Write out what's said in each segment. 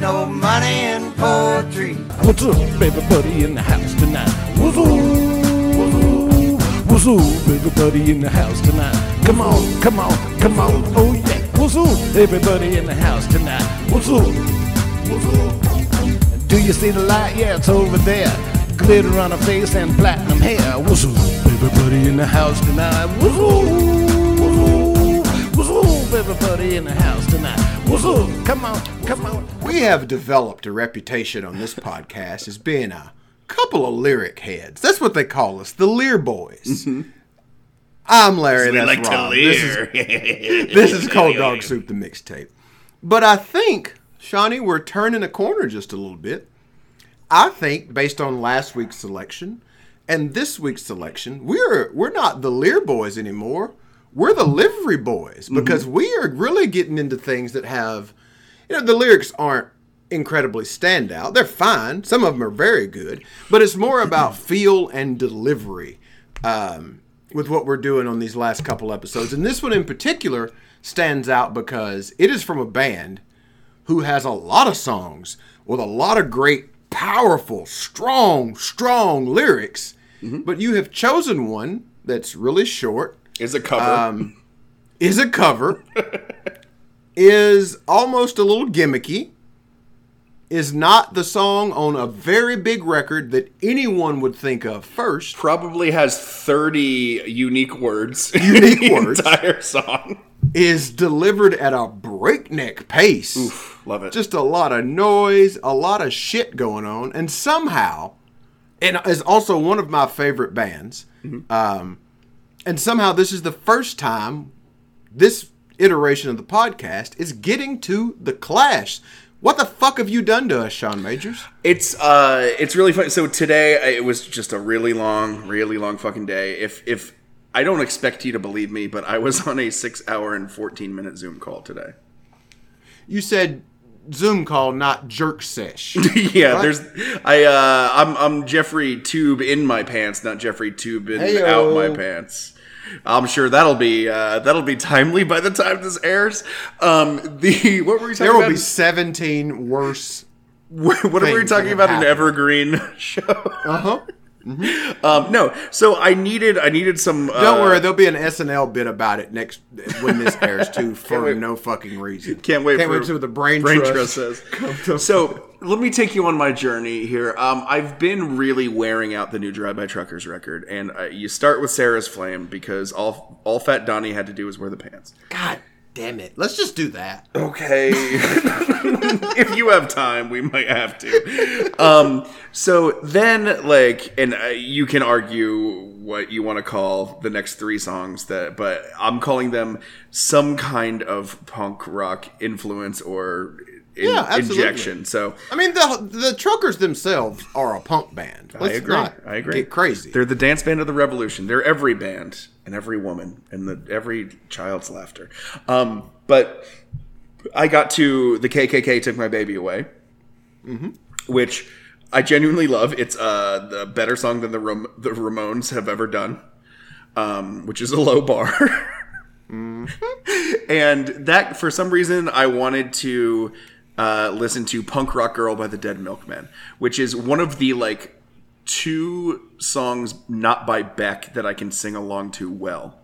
no money in poetry. What's up, baby buddy in the house tonight? What's up? What's baby buddy in the house tonight? Come on, come on, come on, oh yeah. What's everybody in the house tonight? What's up? Do you see the light? Yeah, it's over there. Glitter on her face and platinum hair. What's up, baby buddy in the house tonight? What's up? What's up? Up, everybody in the house tonight? What's? Come on, come on. We have developed a reputation on this podcast as being a couple of lyric heads. That's what they call us, the Lear Boys. Mm-hmm. I'm Larry. That's like to This is, this is called Dog Soup the Mixtape. But I think, Shawnee, we're turning a corner just a little bit. I think, based on last week's selection and this week's selection, we're we're not the Lear Boys anymore. We're the Livery Boys mm-hmm. because we are really getting into things that have, you know, the lyrics aren't incredibly standout. They're fine. Some of them are very good, but it's more about feel and delivery um, with what we're doing on these last couple episodes. And this one in particular stands out because it is from a band who has a lot of songs with a lot of great, powerful, strong, strong lyrics. But you have chosen one that's really short, Is a cover. um, is a cover, is almost a little gimmicky, is not the song on a very big record that anyone would think of first. Probably has 30 unique words. Unique words. Entire song. is delivered at a breakneck pace. Oof, love it. Just a lot of noise, a lot of shit going on, and somehow, and is also one of my favorite bands. Um, and somehow, this is the first time this iteration of the podcast is getting to the Clash. What the fuck have you done to us, Sean Majors? It's uh, it's really fun. So today it was just a really long, really long fucking day. If if I don't expect you to believe me, but I was on a six hour and fourteen minute Zoom call today. You said Zoom call, not jerk sesh. yeah, Right. there's I uh, I'm I'm Jeffrey Toobin my pants, not Jeffrey Toobin Heyo. out my pants. I'm sure that'll be uh, that'll be timely by the time this airs. Um, the what were we talking there will about? be 17 worse. what were we talking about? An evergreen show. Uh huh. Um, no, so I needed I needed some. Uh, Don't worry, there'll be an SNL bit about it next when this airs too, for wait. no fucking reason. Can't wait Can't for wait till the brain, Brain trust. Trust says. So let me take you on my journey here. Um, I've been really wearing out the new Drive By Truckers record, and uh, you start with Sarah's Flame because all all Fat Donnie had to do was wear the pants. God damn it! Let's just do that. Okay. if you have time, we might have to. Um, so then, like, and uh, you can argue what you want to call the next three songs that, but I'm calling them some kind of punk rock influence or in- Yeah, absolutely. injection. So I mean, the the truckers themselves are a punk band. Let's I agree. I agree. Get crazy. They're the dance band of the revolution. They're every band and every woman and the every child's laughter. Um, but I got to the KKK took my baby away, which I genuinely love. It's uh, the better song than the Ram- the Ramones have ever done, um, which is a low bar. and that for some reason I wanted to uh, listen to "Punk Rock Girl" by the Dead Milkmen, which is one of the like two songs not by Beck that I can sing along to well.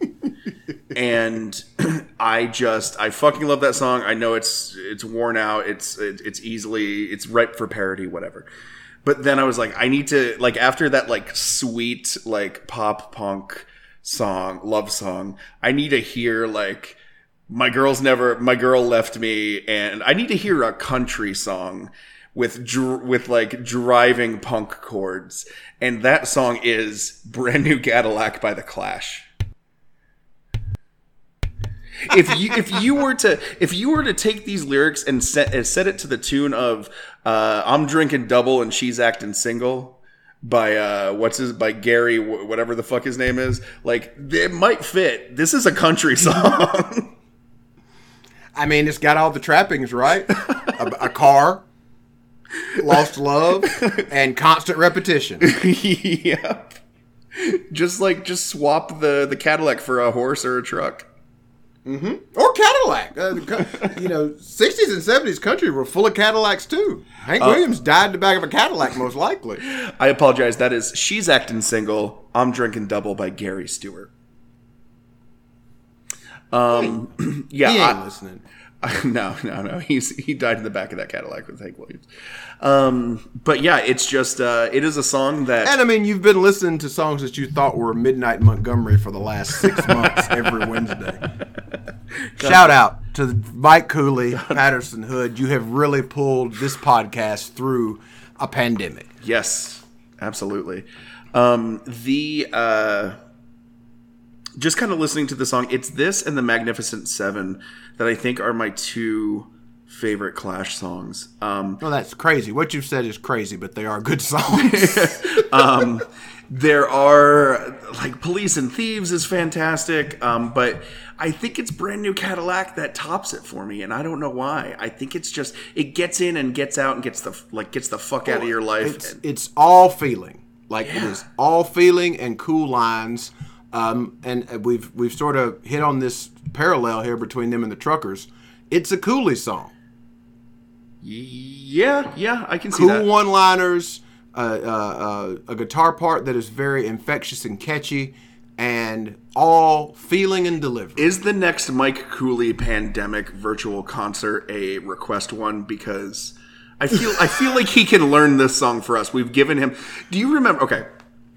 and I just I fucking love that song. I know it's it's worn out. It's it, it's easily it's ripe for parody, whatever. But then I was like, I need to like after that like sweet like pop punk song, love song. I need to hear like my girl's never my girl left me, and I need to hear a country song with dr- with like driving punk chords, and that song is "Brand New Cadillac" by the Clash if you if you were to if you were to take these lyrics and set and set it to the tune of uh, "I'm drinking double and she's acting single" by uh, what's his by Gary whatever the fuck his name is, like it might fit. This is a country song. I mean, it's got all the trappings, right? a, a car, lost love, and constant repetition. yep. Just like just swap the the Cadillac for a horse or a truck. Mm-hmm. Or Cadillac. Uh, you know, 60s and 70s country were full of Cadillacs too. Hank Uh, Williams died in the back of a Cadillac, most likely. I apologize. That is She's Acting Single, I'm Drinking Double by Gary Stewart. Um, yeah. He ain't I- listening. no, no, no. He's he died in the back of that Cadillac with Hank Williams. Um, but yeah, it's just uh, it is a song that And I mean, you've been listening to songs that you thought were Midnight Montgomery for the last six months every Wednesday. Shout out to Mike Cooley, Patterson Hood. You have really pulled this podcast through a pandemic. Yes, absolutely. Um, the uh, just kind of listening to the song, it's this and the Magnificent Seven that I think are my two favorite Clash songs. Um, Well, that's crazy. What you've said is crazy, but they are good songs. um, there are like Police and Thieves is fantastic, um, but I think it's Brand New Cadillac that tops it for me, and I don't know why. I think it's just it gets in and gets out and gets the like gets the fuck out of your life. it's, it's all feeling. Like it is all feeling and cool lines. Um, and we've we've sort of hit on this parallel here between them and the truckers. It's a Cooley song. yeah, yeah, I can see that. cool one-liners, uh, uh, uh, a guitar part that is very infectious and catchy, and all feeling and delivery. Is the next Mike Cooley pandemic virtual concert a request one? Because I feel I feel like he can learn this song for us. We've given him. Do you remember? Okay,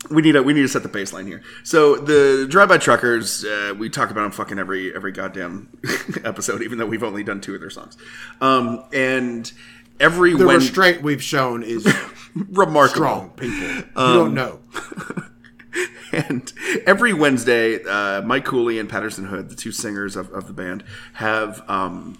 we need to we need to set the baseline here. So the Drive By Truckers, uh, we talk about them fucking every every goddamn episode, even though we've only done two of their songs. Um, and every the when restraint we've shown is remarkable. strong, people. You Um, don't know. and every Wednesday, uh, Mike Cooley and Patterson Hood, the two singers of, of the band, have um,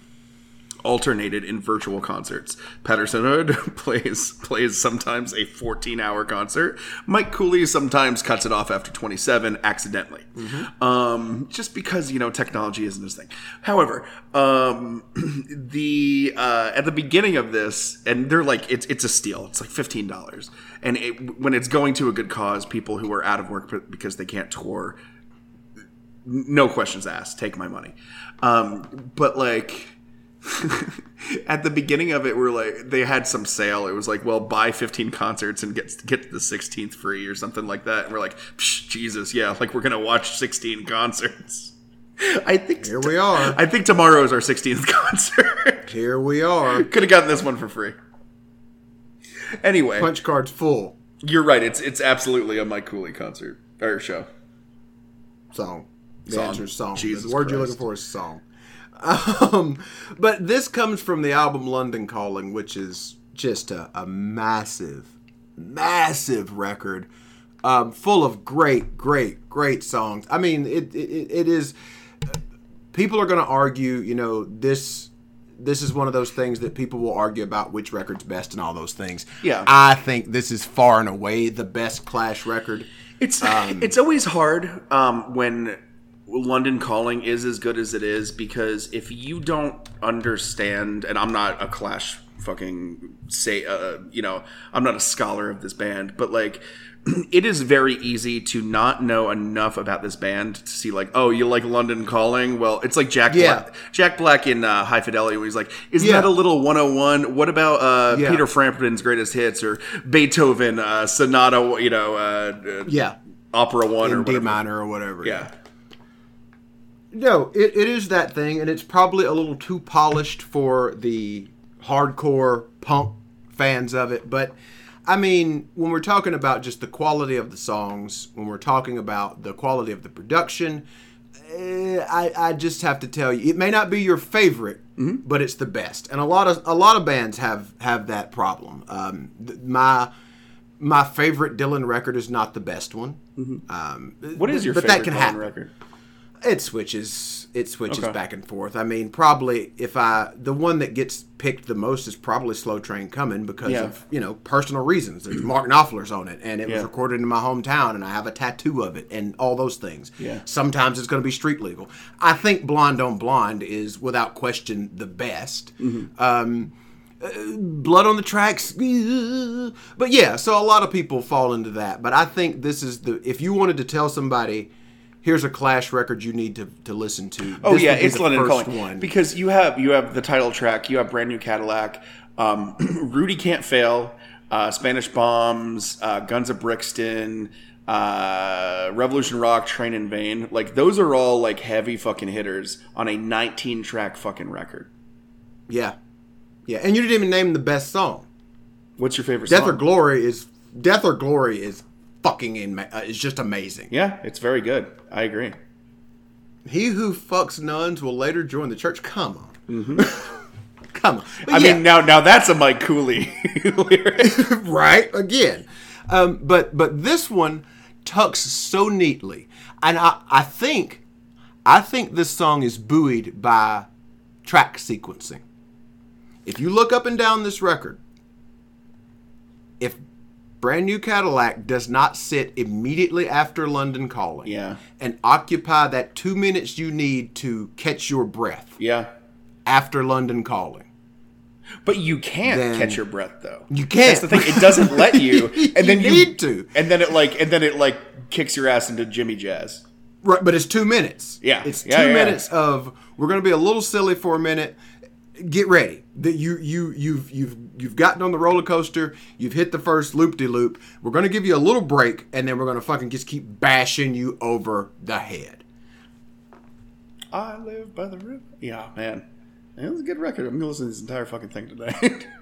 alternated in virtual concerts. Patterson Hood plays plays sometimes a 14 hour concert. Mike Cooley sometimes cuts it off after 27 accidentally, um, just because you know technology isn't his thing. However, um, the uh, at the beginning of this, and they're like it's it's a steal. It's like fifteen dollars, and it, when it's going to a good cause, people who are out of work because they can't tour no questions asked take my money um but like at the beginning of it we're like they had some sale it was like well buy 15 concerts and get get the 16th free or something like that and we're like Psh, jesus yeah like we're gonna watch 16 concerts i think Here we are. i think tomorrow is our 16th concert Here we are. could have gotten this one for free anyway Punch card's full. you're right it's it's absolutely a mike cooley concert or show Song. The Song. answer is song. Jesus the word you're looking for is song. Um, but this comes from the album London Calling, which is just a, a massive, massive record, um, full of great, great, great songs. I mean, it it, it is. People are going to argue, you know, this. This is one of those things that people will argue about which record's best and all those things. Yeah. I think this is far and away the best Clash record. It's it's always hard um, when London Calling is as good as it is because if you don't understand, and I'm not a Clash fucking say, uh, you know, I'm not a scholar of this band, but like. It is very easy to not know enough about this band to see like, oh, you like London Calling? Well, it's like Jack Yeah. Black, Jack Black in uh, High Fidelity, where he's like, isn't Yeah. that a little 101? What about uh, Yeah. Peter Frampton's greatest hits or Beethoven uh, Sonata? You know, uh, uh, Yeah. Opera One or In D whatever. minor or whatever. Yeah. No, it, it is that thing, and it's probably a little too polished for the hardcore punk fans of it. But I mean, when we're talking about just the quality of the songs, when we're talking about the quality of the production, eh, I, I just have to tell you, it may not be your favorite, but it's the best. And a lot of a lot of bands have have that problem. Um, th- my my favorite Dylan record is not the best one. Um, What is your but favorite that can Dylan happen. record? It switches. It switches Okay. back and forth. I mean, probably if I the one that gets picked the most is probably "Slow Train Coming" because Yeah. of you know personal reasons. There's Mark Knopfler's on it, and it was recorded in my hometown, and I have a tattoo of it, and all those things. Yeah. Sometimes it's going to be street legal. I think "Blonde on Blonde" is without question the best. Mm-hmm. Um, uh, blood on the tracks, but yeah. So a lot of people fall into that, but I think this is the if you wanted to tell somebody here's a Clash record you need to, to listen to. Oh This yeah, it's the London first Calling one. because you have you have the title track, you have brand new Cadillac, um, Rudie can't fail, uh, Spanish Bombs, uh, Guns of Brixton, uh, Revolution Rock, Train in Vain. Like those are all like heavy fucking hitters on a 19 track fucking record. yeah, yeah, and you didn't even name the best song. What's your favorite Death song? or Glory is Death or Glory is fucking in, uh, is just amazing. Yeah, it's very good. I agree. He who fucks nuns will later join the church. Come on, come on. But I yeah, mean, now now that's a Mike Cooley lyric. right again. Um, but but this one tucks so neatly, and I I think I think this song is buoyed by track sequencing. If you look up and down this record, Brand New Cadillac does not sit immediately after London Calling, Yeah. and occupy that two minutes you need to catch your breath Yeah, after London Calling. but you can't Then- catch your breath though. You can't. That's the thing. It doesn't let you, and then You you, need to. and then it like, and then it like kicks your ass into Jimmy Jazz. Right, but it's two minutes. Yeah. it's Yeah, two yeah, yeah. minutes of we're going to be a little silly for a minute. Get ready. That you you you've you've you've gotten on the roller coaster. You've hit the first loop de loop. We're to give you a little break, and then we're to fucking just keep bashing you over the head. I live by the river. Yeah, man, it was a good record. I'm gonna listen to this entire fucking thing today.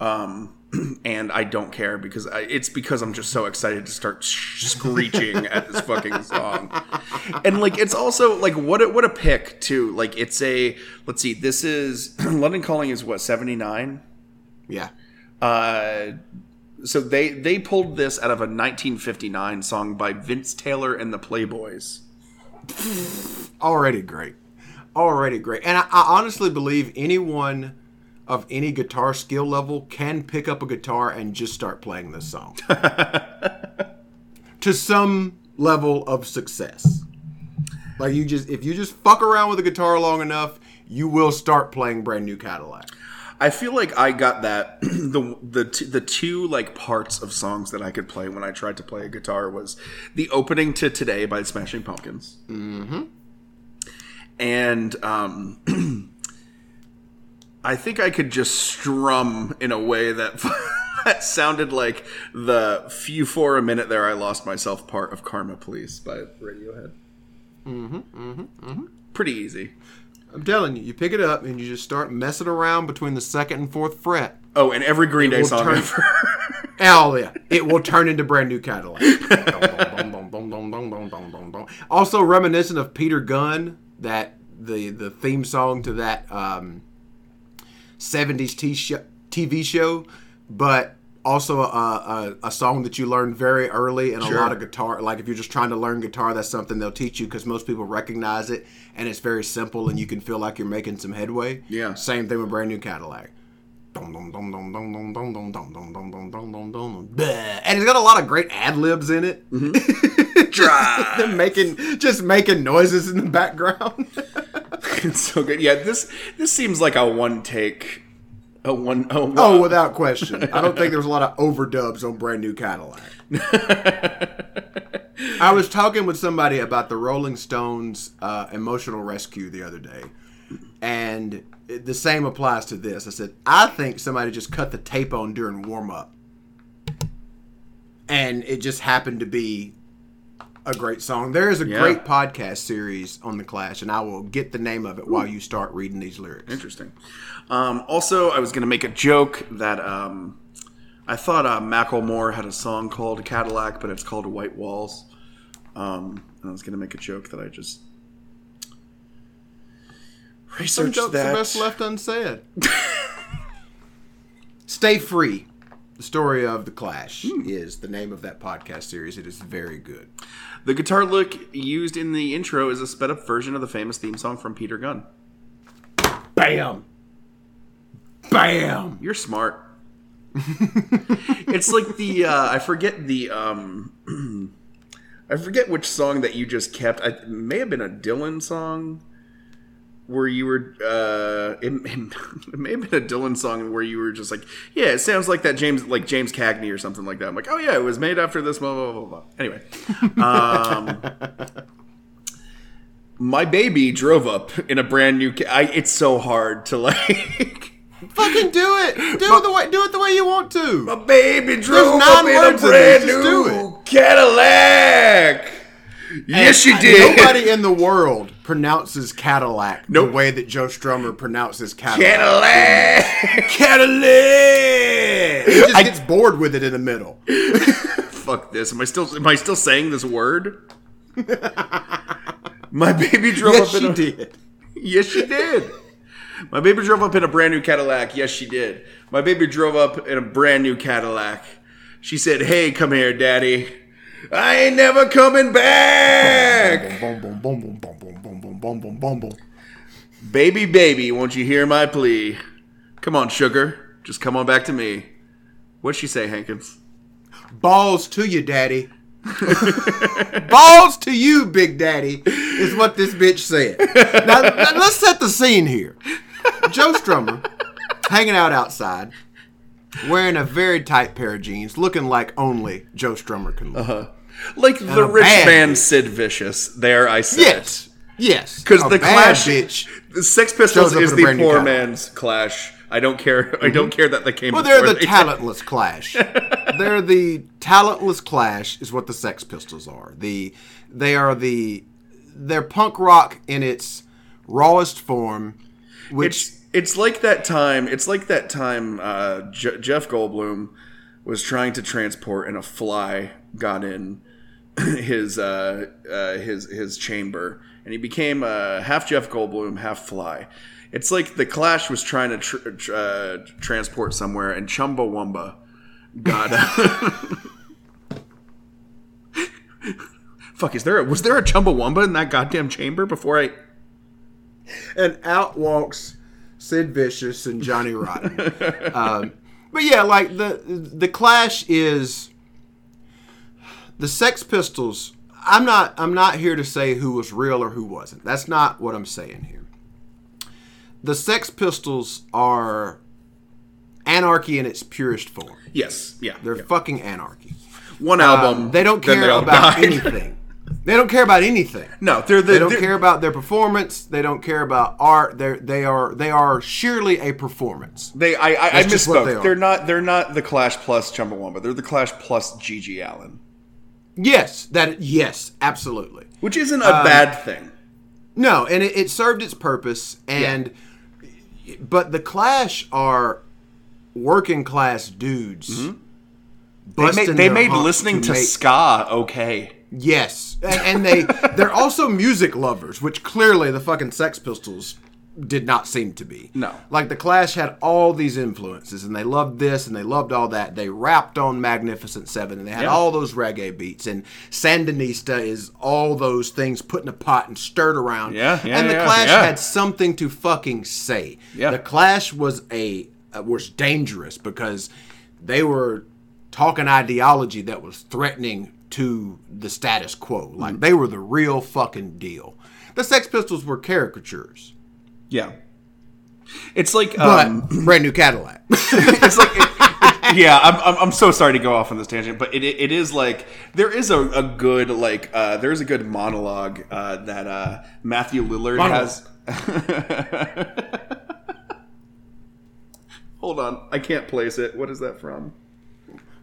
Um, and I don't care because I, it's because I'm just so excited to start screeching at this fucking song. And like, it's also like what a, what a pick too. Like, it's a let's see, this is London Calling is what seventy nine. Yeah. Uh, so they they pulled this out of a 1959 song by Vince Taylor and the Playboys. Already great. Already great. And I, I honestly believe anyone of any guitar skill level can pick up a guitar and just start playing this song to some level of success. Like you just, if you just fuck around with a guitar long enough, you will start playing brand new Cadillac. I feel like I got that the the t- the two like parts of songs that I could play when I tried to play a guitar was the opening to Today by Smashing Pumpkins. Mm-hmm. And um I think I could just strum in a way that that sounded like the few for a minute there I lost myself part of Karma Police by Radiohead. Mm-hmm. Mm-hmm. Mm-hmm. Pretty easy. I'm telling you, you pick it up and you just start messing around between the second and fourth fret. Oh, and every Green Day song turn- ever. Oh yeah, it will turn into brand new Cadillac. also reminiscent of Peter Gunn, that the the theme song to that um, 70s t- sh- TV show, but also a, a, a, song that you learn very early and sure. a lot of guitar like if you're just trying to learn guitar that's something they'll teach you because most people recognize it and it's very simple and you can feel like you're making some headway yeah same thing with brand new cadillac and it's got a lot of great ad libs in it. Mm-hmm. Drive. making just making noises in the background. It's so good. Yeah, this this seems like a one take, a one a one. oh, without question. I don't think there's a lot of overdubs on brand new Cadillac. I was talking with somebody about the Rolling Stones uh, emotional rescue the other day, and the same applies to this. I said, I think somebody just cut the tape on during warm up, and it just happened to be a great song. There is a Yeah. great podcast series on the Clash, and I will get the name of it while you start reading these lyrics. Interesting. Um, also, I was going to make a joke that um, I thought uh, Macklemore had a song called Cadillac, but it's called White Walls. Um, and I was going to make a joke that I just Some jokes that. are best left unsaid. Stay free. The story of the Clash is the name of that podcast series. It is very good. The guitar lick used in the intro is a sped up version of the famous theme song from Peter Gunn. Bam, bam. You're smart. it's like the uh, I forget the um I forget which song that you just kept. I, it may have been a Dylan song where you were uh it, it may have been a Dylan song where you were just like, yeah, it sounds like that James like James Cagney or something like that. I'm like, oh yeah, it was made after this blah blah blah blah. Anyway, um my baby drove up in a brand new ca- I, it's so hard to like Fucking do it. Do it the way. Do it the way you want to. My baby drove up in a brand new Cadillac. Yes, she did. Nobody in the world pronounces Cadillac Nope. the way that Joe Strummer pronounces Cadillac. Cadillac. Cadillac. He just gets bored with it in the middle. Fuck this. Am I still? Am I still saying this word? My baby drove Yes, up in she a. did. Yes, she did. My baby drove up in a brand new Cadillac. Yes, she did. My baby drove up in a brand new Cadillac. She said, "Hey, come here, daddy. I ain't never coming back." Boom, boom, boom, boom, boom, boom, boom, boom, boom, boom, boom, boom. Baby, baby, won't you hear my plea? Come on, sugar. Just come on back to me. What'd she say, Hankins? Balls to you, daddy. Balls to you, Big Daddy, is what this bitch said. Now, now let's set the scene here. Joe Strummer hanging out outside, wearing a very tight pair of jeans, looking like only Joe Strummer can look. Like the rich man bitch. Sid Vicious. There I said. Yes, yes. Because the Clash, bitch. the Sex Pistols is the poor man's Clash. I don't care. I don't care that they came. Well, they're the they- talentless Clash. they're the talentless Clash, is what the Sex Pistols are. The they are the they're punk rock in its rawest form, which It's it's like that time. It's like that time. Uh, Je- Jeff Goldblum was trying to transport, in a fly got in his uh, uh, his his chamber, and he became uh, half Jeff Goldblum, half fly. It's like the Clash was trying to tr- tr- uh, transport somewhere, and Chumbawamba got. Fuck! Is there a, was there a Chumbawamba in that goddamn chamber before I? and out walks Sid Vicious and Johnny Rotten. um, but yeah, like the the Clash is the Sex Pistols. I'm not I'm not here to say who was real or who wasn't. That's not what I'm saying here. The Sex Pistols are anarchy in its purest form. Yes, yeah. They're yeah. fucking anarchy. one album. Um, they don't care they about died. anything. They don't care about anything. No, they're the. They don't they're- care about their performance. They don't care about art. They they are they are sheerly a performance. They, I, I, I That's just what misspoke. they are. are not. They're not the Clash plus Chumbawamba. They're the Clash plus GG Allin, Yes, that yes, absolutely. which isn't a Um, bad thing. No, and it, it served its purpose. And but the Clash are working class dudes. Mm-hmm. They made, they made listening to, make- ska okay. Yes, and, and they they're also music lovers, which clearly the fucking Sex Pistols did not seem to be. No. like the Clash had all these influences, and they loved this and they loved all that. They rapped on Magnificent Seven, and they had Yeah. all those reggae beats. And Sandinista is all those things put in a pot and stirred around. Yeah, yeah, and the yeah, Clash had something to fucking say. Yeah. the Clash was a uh, was dangerous because they were talking ideology that was threatening to the status quo. Mm-hmm. Like they were the real fucking deal. The Sex Pistols were caricatures, Yeah, it's like but um, brand new Cadillac. it's like it- it- yeah. I'm, I'm I'm so sorry to go off on this tangent, but it it, is like there is a, a good like uh, there is a good monologue uh, that uh, Matthew Lillard has. Hold on, I can't place it. What is that from?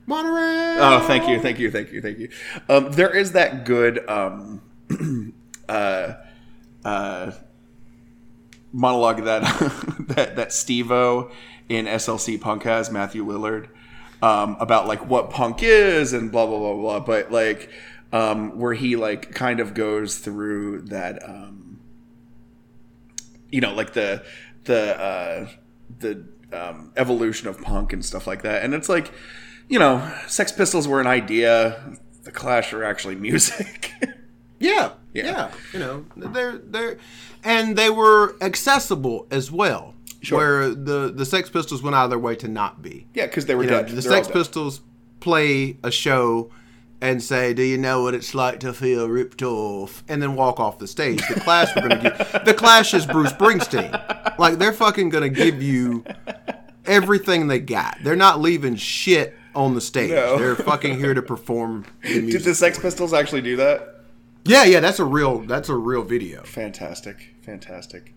Monterey. Oh, thank you, thank you, thank you, thank you. Um, there is that good um, uh, uh, monologue that that that Stevo in SLC Punk has Matthew Lillard um, about like what punk is and blah blah blah blah. But like um, where he like kind of goes through that. Um, you know, like the the uh, the um, evolution of punk and stuff like that. And it's like, you know, Sex Pistols were an idea. The Clash are actually music. Yeah, Yeah. yeah, You know, they're they're, and they were accessible as well. Sure. Where the the Sex Pistols went out of their way to not be. yeah, because they were You know, the They're Sex dead. Pistols play a show and say, "Do you know what it's like to feel ripped off?" and then walk off the stage. The Clash were going to give the Clash is Bruce Springsteen. Like they're fucking going to give you everything they got. They're not leaving shit on the stage. No. They're fucking here to perform the. Did the Sex Pistols actually do that? Yeah, yeah, that's a real that's a real video. Fantastic, fantastic.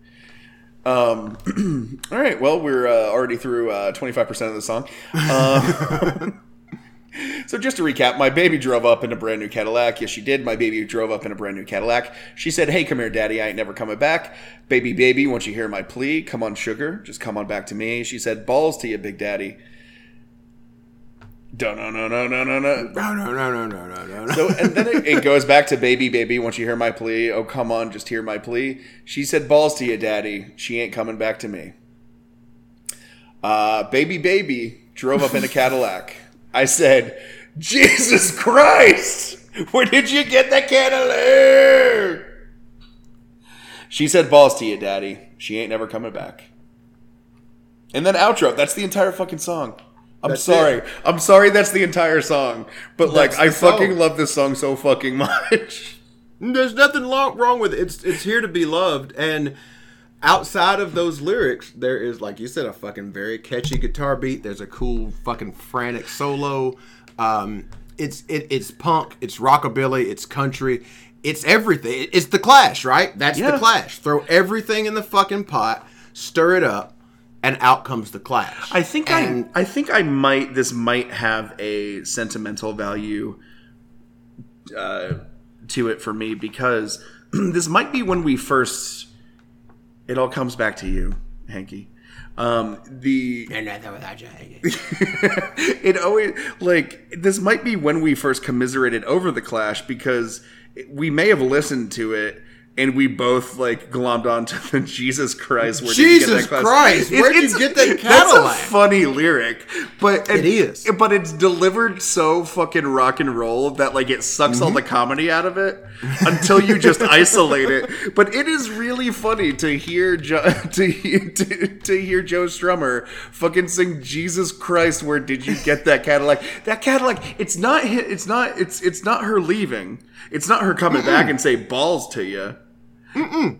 Um, all right, well, we're uh, already through twenty five percent of the song. Um, so just to recap, my baby drove up in a brand new Cadillac. Yes, she did. My baby drove up in a brand new Cadillac. She said, "Hey, come here, Daddy. I ain't never coming back. Baby, baby, won't you hear my plea? Come on, sugar, just come on back to me." She said, "Balls to you, Big Daddy." No, no, no, no, no, no, no. No, no, no, no, no, no, no. no. So and then it, it goes back to baby, baby. Once you hear my plea, oh come on, just hear my plea. She said, "Balls to you, daddy. She ain't coming back to me." Uh, baby, baby drove up in a Cadillac. I said, "Jesus Christ, where did you get the Cadillac?" She said, "Balls to you, daddy. She ain't never coming back." And then outro. That's the entire fucking song. I'm That's sorry. it. I'm sorry. That's the entire song. But like, I song. fucking love this song so fucking much. There's nothing wrong with it. It's it's here to be loved, and outside of those lyrics, there is, like you said, a fucking very catchy guitar beat. There's a cool fucking frantic solo. Um, it's it, it's punk, it's rockabilly, it's country, it's everything. It's the Clash, right? That's Yeah. the Clash. Throw everything in the fucking pot, stir it up, and out comes the Clash. I think And- I I think I might this might have a sentimental value uh, to it for me because this might be when we first it all comes back to you, Hanky. Um, the And nothing without you, Hanky. it always like this might be when we first commiserated over the clash because we may have listened to it and we both like glommed onto the Jesus Christ. Where Jesus Christ, where'd you get that Cadillac? That's a funny lyric, but It is. But it's delivered so fucking rock and roll that like it sucks all the Mm-hmm. comedy out of it until you just isolate it. But it is really funny to hear jo- to, to to hear Joe Strummer fucking sing Jesus Christ. Where did you get that Cadillac? That Cadillac. It's not. It's not. It's it's not her leaving. It's not her coming back and say balls to you.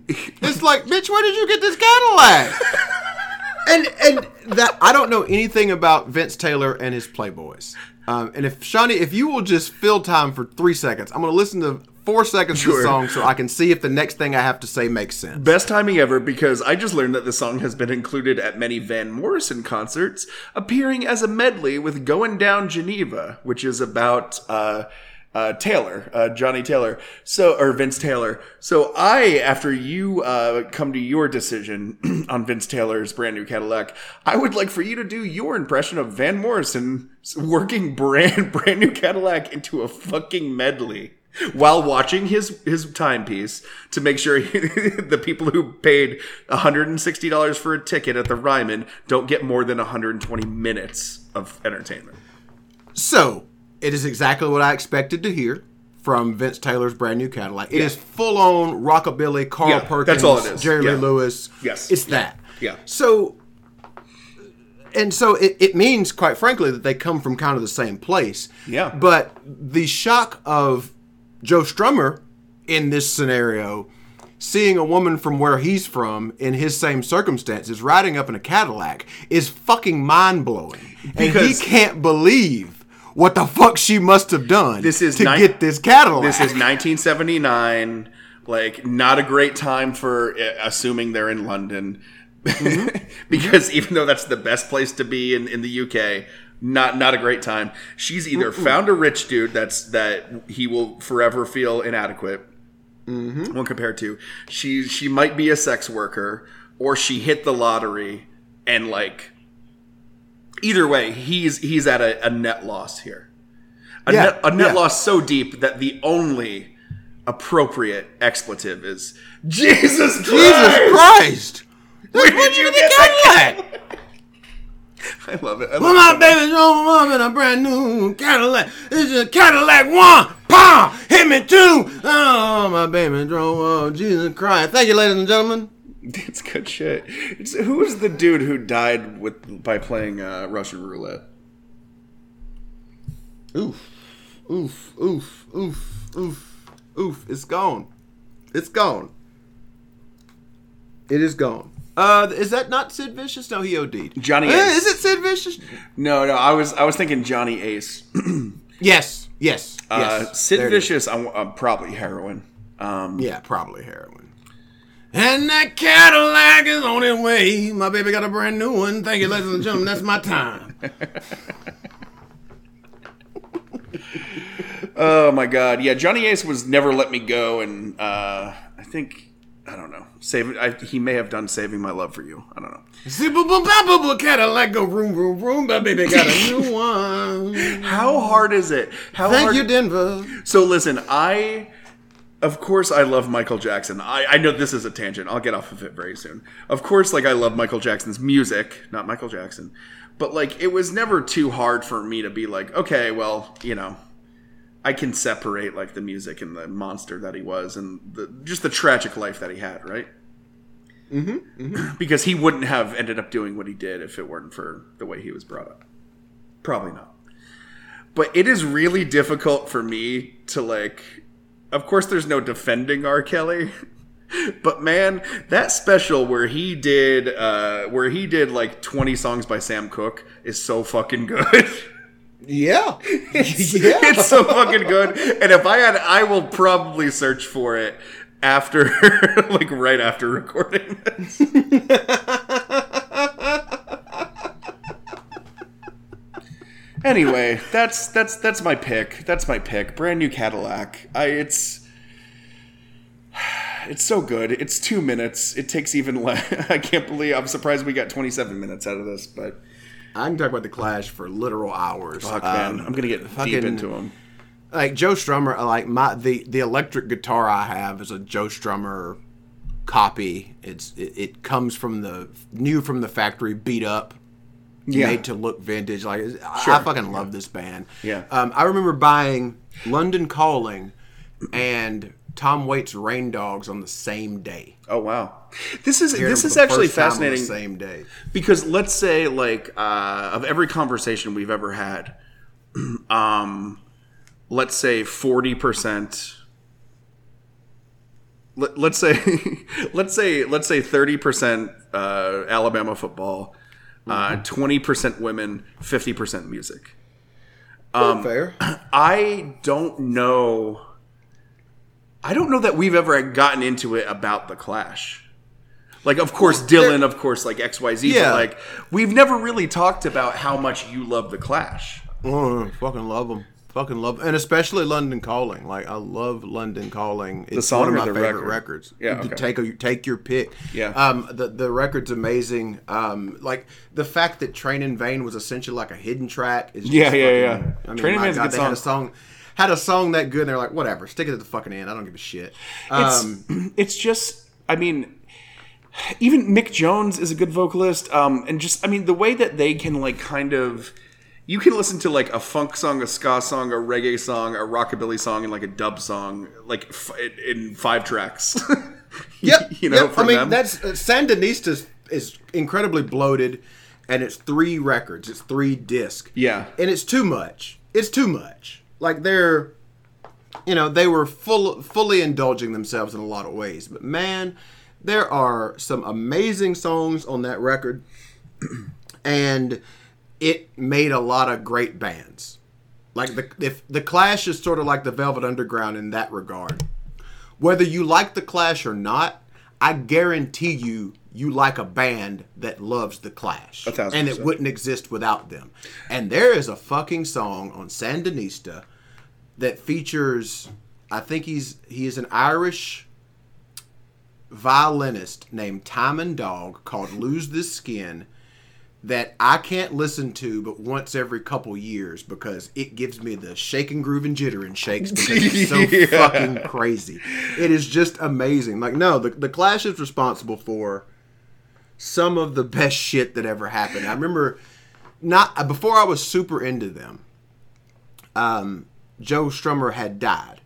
It's like, bitch, where did you get this Cadillac? and and that I don't know anything about Vince Taylor and his Playboys. Um, and if Shawnee, if you will just fill time for three seconds, I'm going to listen to four seconds of the song so I can see if the next thing I have to say makes sense. Best timing ever because I just learned that the song has been included at many Van Morrison concerts, appearing as a medley with Going Down Geneva, which is about uh, uh, Taylor, uh, Johnny Taylor, so or Vince Taylor. So I, after you uh, come to your decision on Vince Taylor's brand new Cadillac, I would like for you to do your impression of Van Morrison working brand brand new Cadillac into a fucking medley while watching his his timepiece to make sure the people who paid $160 for a ticket at the Ryman don't get more than 120 minutes of entertainment. So it is exactly what I expected to hear from Vince Taylor's brand new Cadillac. It is full on rockabilly, Carl Yeah, Perkins, that's all it is. Jerry Yeah. Lee Lewis. Yes. it's that. Yeah. So, and so it, it means, quite frankly, that they come from kind of the same place. Yeah. But the shock of Joe Strummer in this scenario, seeing a woman from where he's from in his same circumstances riding up in a Cadillac, is fucking mind blowing. And he can't believe what the fuck she must have done This is to nine- get this Cadillac. This is 1979, like not a great time for uh, assuming they're in London. because even though that's the best place to be in, in the UK, not not a great time. She's either found a rich dude that's that he will forever feel inadequate. When compared to she she might be a sex worker or she hit the lottery and like either way he's he's at a, a net loss here a Yeah, net, a net yeah. loss so deep that the only appropriate expletive is Jesus Christ. Jesus Christ! Where did you get that? I love it. I Well, my it. baby drove up in a brand new Cadillac. It's a Cadillac one. Pow! Hit me two. Oh, my baby drove up. Jesus Christ. Thank you, ladies and gentlemen. It's good shit. It's, who was the dude who died with by playing uh, Russian roulette? Oof. Oof. Oof. Oof. Oof. Oof. It's gone. It's gone. It is gone. Uh, is that not Sid Vicious? No, he OD'd. Johnny Eh, Ace. Is it Sid Vicious? No, no. I was I was thinking Johnny Ace. Yes. Yes. Uh, yes. Sid. Vicious. I'm, I'm probably heroin. Um, Yeah, probably heroin. And that Cadillac is on its way. My baby got a brand new one. Thank you, ladies and gentlemen. That's my time. Oh my god, yeah. Johnny Ace was never let me go, and uh, I think I don't know. Save I, he may have done saving my love for you. I don't know. Boo, Cadillac go room, room, room. My baby got a new one. How hard is it? How Thank hard? you, Denver. So listen, I of course I love Michael Jackson. I, I know this is a tangent. I'll get off of it very soon. Of course, like I love Michael Jackson's music, not Michael Jackson. But like it was never too hard for me to be like, okay, well, you know, I can separate like the music and the monster that he was and the just the tragic life that he had, right? Mm-hmm, because he wouldn't have ended up doing what he did if it weren't for the way he was brought up. Probably not but it is really difficult for me to like of course there's no defending r. Kelly but man that special where he did uh where he did like 20 songs by sam cooke is so fucking good. Yeah. it's so fucking good. And if i had i will probably search for it after like right after recording this anyway that's that's that's my pick. That's my pick. Brand new cadillac. I it's it's so good. It's two minutes. It takes even less i can't believe i'm surprised we got 27 minutes out of this but I can talk about the Clash for literal hours. fuck man. Um, i'm gonna get deep fucking- into them like Joe Strummer, like my the the electric guitar I have is a Joe Strummer copy. It's it, it comes from the new from the factory, beat up, Yeah. made to look vintage. Like I- Sure. I fucking love this band. Yeah. um, I remember buying London Calling and Tom Waits Rain Dogs on the same day. oh wow this is this is actually fascinating same day. because let's say like uh, of every conversation we've ever had um let's say 40% let, let's say let's say let's say 30% uh, alabama football uh, 20% women 50% music Um, Fair. i don't know i don't know that we've ever gotten into it about the clash like of course dylan of course like xyz Yeah. like we've never really talked about how much you love the clash Oh, fucking love them. Fucking love, and especially London Calling. Like I love London Calling. It's song one of my the favorite record? records. Yeah, okay. take a, take your pick. Yeah. Um, the the record's amazing. Um, like the fact that Train in Vain was essentially like a hidden track is just Yeah, yeah, fucking- yeah. I mean, Train in Vain's a good they had a song. song. Had a song that good, and they're like, whatever, stick it at the fucking end. I don't give a shit. it's Um, it's just i mean even mick jones is a good vocalist um and just i mean the way that they can like kind of you can listen to like a funk song a ska song a reggae song a rockabilly song and like a dub song like f- in five tracks Yep. you know yep. I mean, them. that's uh, Sandinista is, is incredibly bloated, and it's three records. It's three disc. Yeah. And it's too much. It's too much. Like they're, you know, they were full fully indulging themselves in a lot of ways. But man, there are some amazing songs on that record, and it made a lot of great bands. Like the if the Clash is sort of like the Velvet Underground in that regard whether you like the Clash or not, I guarantee you you like a band that loves the Clash, and it wouldn't exist without them. And there is a fucking song on Sandinista that features, I think he's he is an Irish violinist named Timon Dogg called "Lose This Skin." That I can't listen to but once every couple years because it gives me the shake and groove and jitter and shakes because it's so Yeah. fucking crazy. It is just amazing. Like, no, the, the Clash is responsible for some of the best shit that ever happened. I remember not before I was super into them. Um, Joe Strummer had died,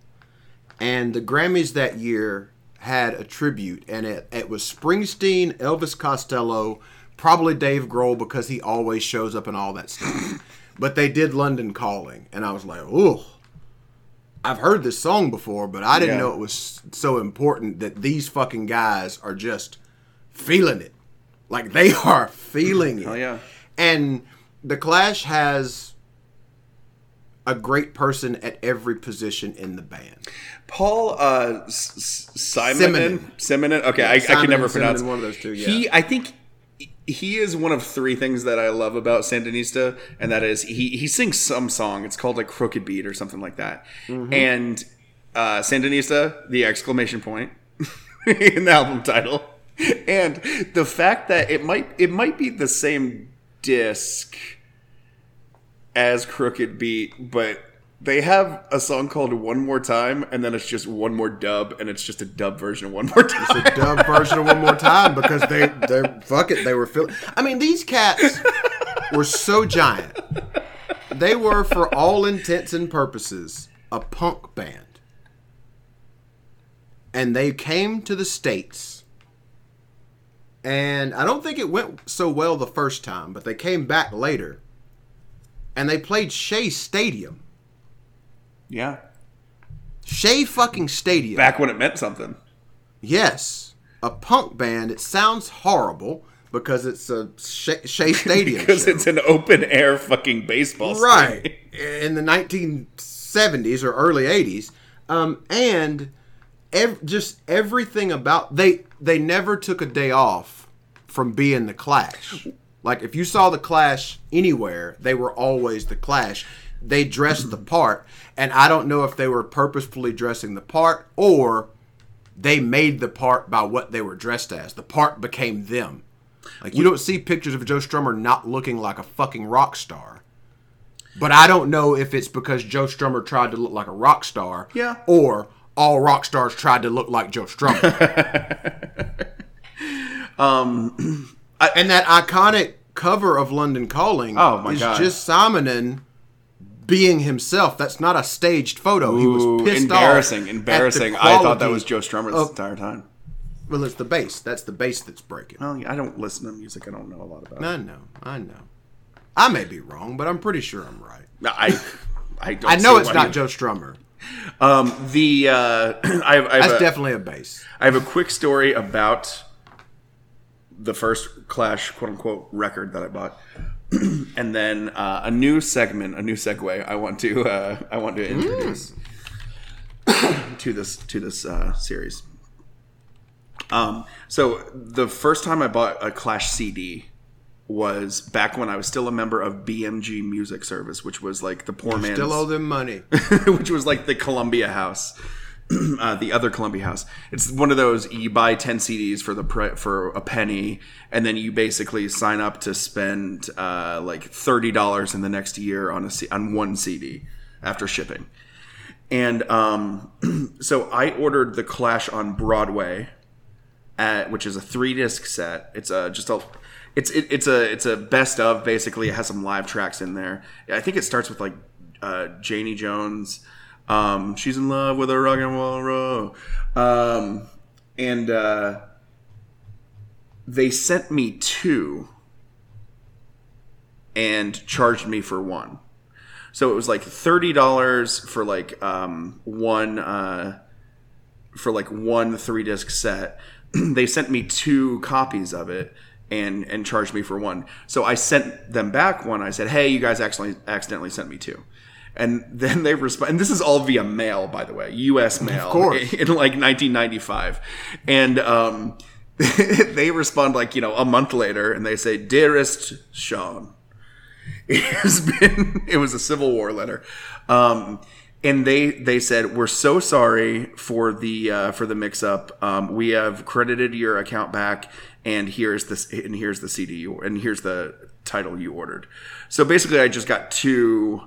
and the Grammys that year had a tribute, and it it was Springsteen, Elvis Costello, probably Dave Grohl because he always shows up in all that stuff. but they did London Calling, and I was like, ooh. I've heard this song before, but I didn't Yeah. know it was so important that these fucking guys are just feeling it. Like they are feeling it. Hell yeah. And the Clash has a great person at every position in the band. Paul uh, S- S- Simonon. Simonon. Simonon. Okay, I, I can never pronounce one of those two, yeah. He, I think, he is one of three things that I love about Sandinista, and that is he he sings some song. It's called like Crooked Beat or something like that. Mm-hmm. And uh, Sandinista, the exclamation point in the album title, and the fact that it might it might be the same disc as Crooked Beat, but they have a song called One More Time, and then it's just one more dub, and it's just a dub version of One More Time. The dub version of one more time because they they fuck it they were feeling. I mean these cats were so giant. They were for all intents and purposes a punk band. And they came to the states. And I don't think it went so well the first time, but they came back later. And they played Shea Stadium. Yeah. Shea fucking Stadium. Back when it meant something. Yes, a punk band. It sounds horrible because it's a Shea, Shea Stadium. Because show. it's an open air fucking baseball stadium. right in the 1970s or early 80s, um, and ev- just everything about they they never took a day off from being the Clash. Like if you saw the Clash anywhere, they were always the Clash. They dressed the part, and I don't know if they were purposefully dressing the part or they made the part by what they were dressed as. The part became them. Like you don't see pictures of Joe Strummer not looking like a fucking rock star. But I don't know if it's because Joe Strummer tried to look like a rock star, Yeah. or all rock stars tried to look like Joe Strummer. Um, and that iconic cover of London Calling Oh, my is God. just Simonon being himself. That's not a staged photo. he was pissed embarrassing, off. the embarrassing. I thought that was Joe Strummer this entire time. Well, it's the bass. That's the bass that's breaking. Well, I don't listen to music. I don't know a lot about. I know. I know. I may be wrong, but I'm pretty sure I'm right. I, I don't. I know it's not you- Joe Strummer. Um, the uh, I have, I have That's a, definitely a bass. I have a quick story about the first Clash quote unquote record that I bought, and then uh, a new segment, a new segue. I want to uh, I want to introduce to this to this uh, series. Um, so the first time I bought a Clash CD was back when I was still a member of BMG Music Service, which was like the poor man. Still owe them money. which was like the Columbia House, uh, the other Columbia House. It's one of those you buy ten CDs for the for a penny, and then you basically sign up to spend uh, like thirty dollars in the next year on a on one CD after shipping. And um, so I ordered the Clash on Broadway, at, which is a three disc set. It's a just a it's it, it's a it's a best of basically. It has some live tracks in there. I think it starts with like uh, Janie Jones. Um, she's in love with a rock and roll row. Um, and uh, they sent me two and charged me for one. So it was like thirty dollars for like um, one uh, for like one three disc set. they sent me two copies of it and and charged me for one. So I sent them back one. I said, "Hey, you guys accidentally accidentally sent me two. And then they respond. And this is all via mail, by the way, U.S. mail, course. in, like 1995. And um, they respond like you know a month later, and they say, "Dearest Sean." it has been it was a civil war letter um and they they said we're so sorry for the uh, for the mix up um, we have credited your account back and here's this and here's the cd you and here's the title you ordered so basically i just got two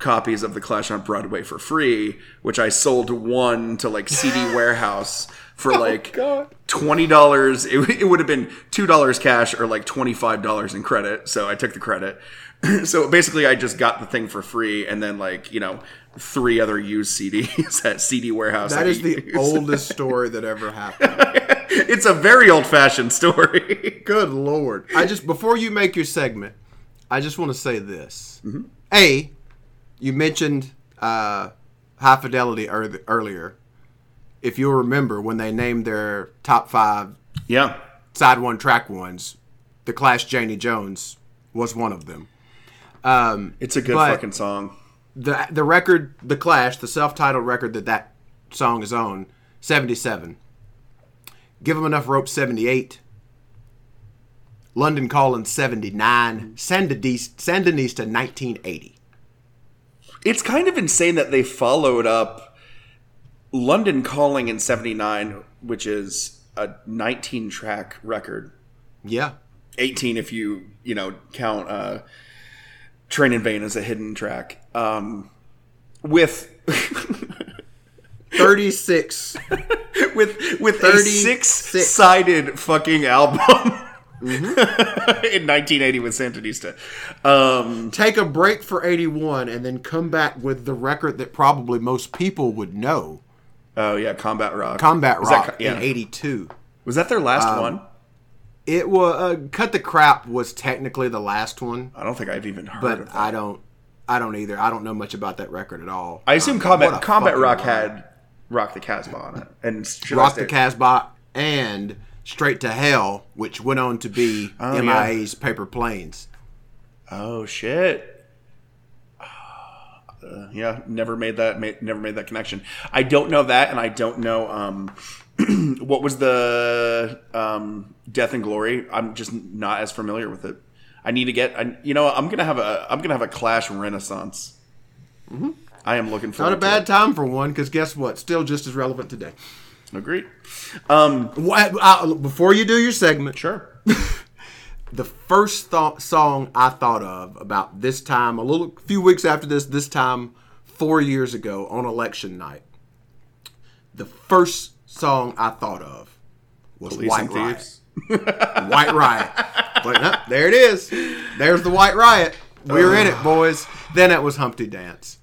copies of the Clash on Broadway for free, which I sold one to like CD Warehouse for oh, like God. twenty dollars. It, it would have been two dollars cash or like twenty five dollars in credit. So I took the credit. so basically, I just got the thing for free, and then like you know three other used CDs at CD Warehouse. That I is the could use. oldest story that ever happened. It's a very old fashioned story. Good lord! I just before you make your segment, I just want to say this. Mm-hmm. A, you mentioned uh, High Fidelity ear- earlier. If you'll remember, when they named their top five yeah. side one track ones, the Clash Janie Jones was one of them. It's a good fucking song. the the record, the Clash, the self-titled record that that song is on, seventy seven. Give them enough rope, seventy eight. London Calling seventy nine. Sandinista Sandinista nineteen eighty. It's kind of insane that they followed up London Calling in 79, which is a 19 track record. Yeah, 18 if you, you know, count uh, Train in Vain as a hidden track. Um, with thirty six. with with a 36. six sided fucking album. in 1980 with Sandinista. Um, Take a break for eighty one, and then come back with the record that probably most people would know, oh yeah, Combat Rock. Combat Was Rock co- yeah. in eighty two. Was that their last one? It was uh, Cut the Crap was technically the last one. I don't think I've even heard but of that. I don't, I don't either. I don't know much about that record at all. I assume Um, Combat Combat Rock line. had Rock the Casbah on it, and Rock the Casbah and Straight to Hell, which went on to be Oh, MIA's Paper Planes. Oh shit! Uh, yeah, never made that. Made, never made that connection. I don't know that, and I don't know um, what was the um, Death and Glory. I'm just not as familiar with it. I need to get. I, you know, I'm gonna have a. I'm gonna have a Clash Renaissance. Mm-hmm. I am looking forward. Not a bad time for one, because guess what? Still just as relevant today. Agreed. Um, What, uh, before you do your segment, sure. the first th- song I thought of about this time, a little few weeks after this, this time four years ago on election night, the first song I thought of was Police White Riot. White Riot. But, there it is. There's the White Riot. We're in it, boys. Then it was Humpty Dance.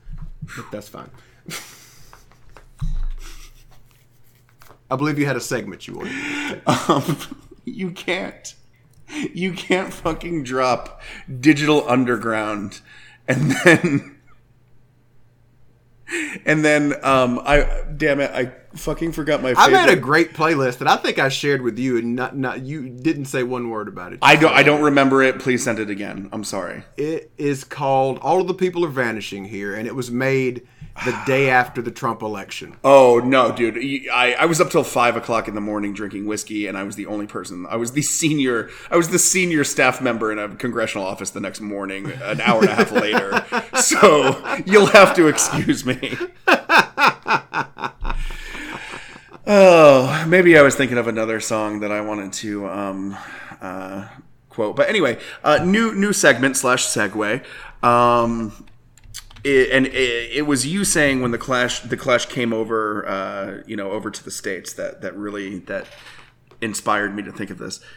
But that's fine. I believe you had a segment you wanted. Um, you can't. You can't fucking drop Digital Underground and then. And then, um, I damn it, I fucking forgot my. I Favorite. made a great playlist that I think I shared with you, and not not you didn't say one word about it. I don't. I don't remember it. Please send it again. I'm sorry. It is called "All of the People Are Vanishing Here," and it was made the day after the Trump election. Oh no, dude! I, I was up till five o'clock in the morning drinking whiskey, and I was the only person. I was the senior. I was the senior staff member in a congressional office the next morning, an hour and a half later. So you'll have to excuse me. Oh, maybe I was thinking of another song that I wanted to um, uh, quote, but anyway, uh, new new segment slash segue. Um, it, and it, it was you saying when the clash the clash came over uh, you know over to the states that that really that inspired me to think of this.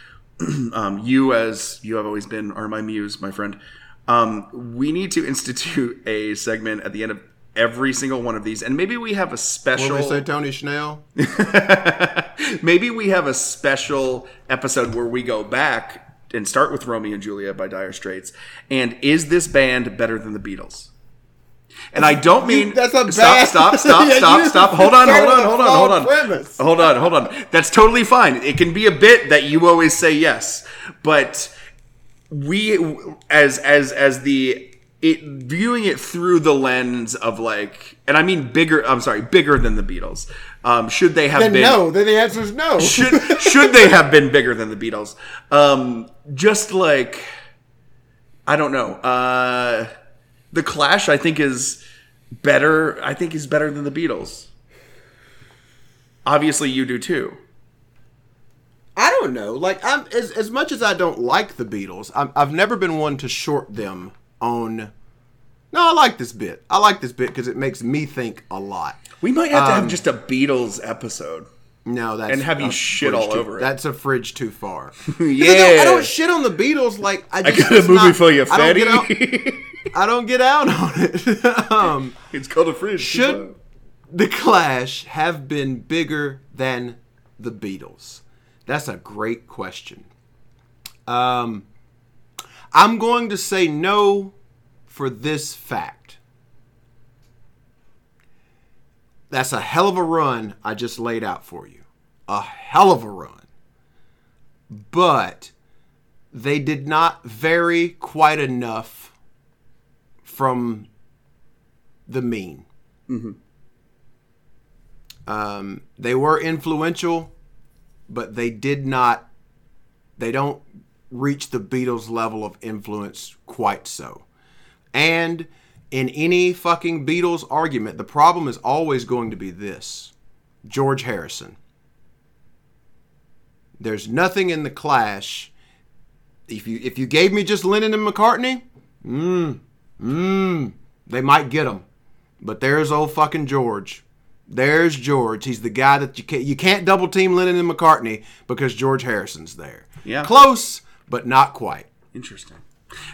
Um, you as you have always been are my muse my friend. Um, we need to institute a segment at the end of every single one of these and maybe we have a What special we say, Tony Schnell? maybe we have a special episode where we go back and start with Romeo and Juliet by Dire Straits and is this band better than the Beatles and I don't mean That's a stop, stop, stop, Yeah, stop, stop. Hold on, hold on, hold on, hold on. premise. Hold on, hold on. That's totally fine. It can be a bit that you always say yes, but we as as as the it viewing it through the lens of like and I mean bigger I'm sorry, bigger than the Beatles. Um should they have Then been no. Then the answer is no. should should they have been bigger than the Beatles? Um, just like I don't know. Uh, the Clash, I think, is better. I think is better than the Beatles. Obviously, you do too. I don't know. Like, I'm as as much as I don't like the Beatles, I'm, I've never been one to short them on No, I like this bit. I like this bit because it makes me think a lot. We might have to Um, have just a Beatles episode. No, that's And have you shit all too- over it. That's a fridge too far. Yeah. I don't, I don't shit on the Beatles. Like I, I just, got a movie not- for you, I don't, get out, fatty. I don't get out on it. um, it's called a fridge. should the Clash have been bigger than the Beatles? That's a great question. Um, I'm going to say no for this fact. That's a hell of a run I just laid out for you. A hell of a run. But they did not vary quite enough from the mean. Um, they were influential, but they did not. They don't reach the Beatles' level of influence quite so. And in any fucking Beatles argument, the problem is always going to be this George Harrison. There's nothing in the Clash. If you if you gave me just Lennon and McCartney, mmm, mmm, they might get him. But there's old fucking George. There's George. He's the guy that you can't you can't double team Lennon and McCartney because George Harrison's there. Yeah. close, but not quite. Interesting.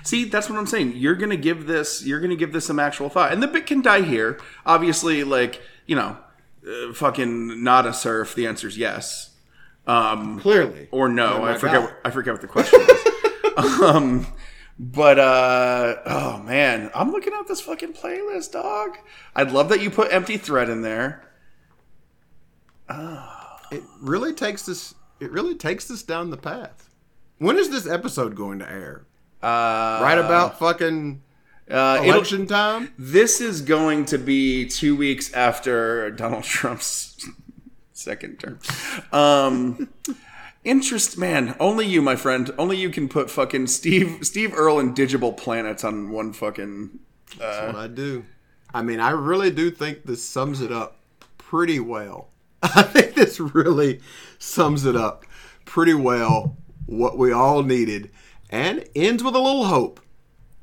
See, that's what I'm saying. You're gonna give this. You're gonna give this some actual thought, and the bit can die here. Obviously, like you know, uh, fucking not a surf. The answer is yes. Um, Clearly, or no. Oh I forget. God. What, I forget what the question was. um, but uh, oh man, I'm looking at this fucking playlist, dog. I'd love that you put empty thread in there. it really takes this. It really takes this down the path. When is this episode going to air? Uh, Right about fucking uh, election time. This is going to be two weeks after Donald Trump's second term. Um, interest, man. Only you, my friend. Only you can put fucking Steve, Steve Earle, and Digable Planets on one fucking. That's what I do. I mean, I really do think this sums it up pretty well. I think this really sums it up pretty well. What we all needed, and ends with a little hope.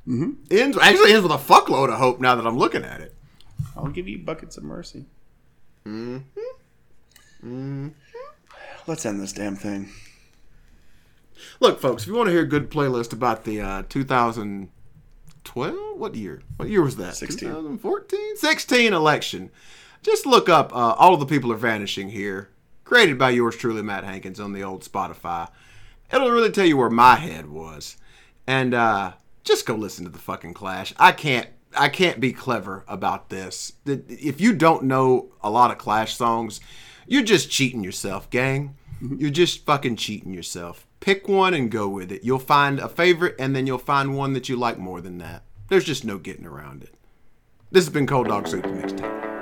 Mm-hmm. Ends actually ends with a fuckload of hope. Now that I'm looking at it. I'll give you buckets of mercy. Mm-hmm. Let's end this damn thing. Look, folks, if you want to hear a good playlist about the uh, 2012, what year? What year was that? 16. 2014? 16 election. Just look up uh, All of the People Are Vanishing Here, created by yours truly, Matt Hankins, on the old Spotify. It'll really tell you where my head was. And uh, just go listen to the fucking Clash. I can't. I can't be clever about this. If you don't know a lot of Clash songs, you're just cheating yourself, gang. Mm-hmm. You're just fucking cheating yourself. Pick one and go with it. You'll find a favorite, and then you'll find one that you like more than that. There's just no getting around it. This has been Cold Dog Soup the Mixtape.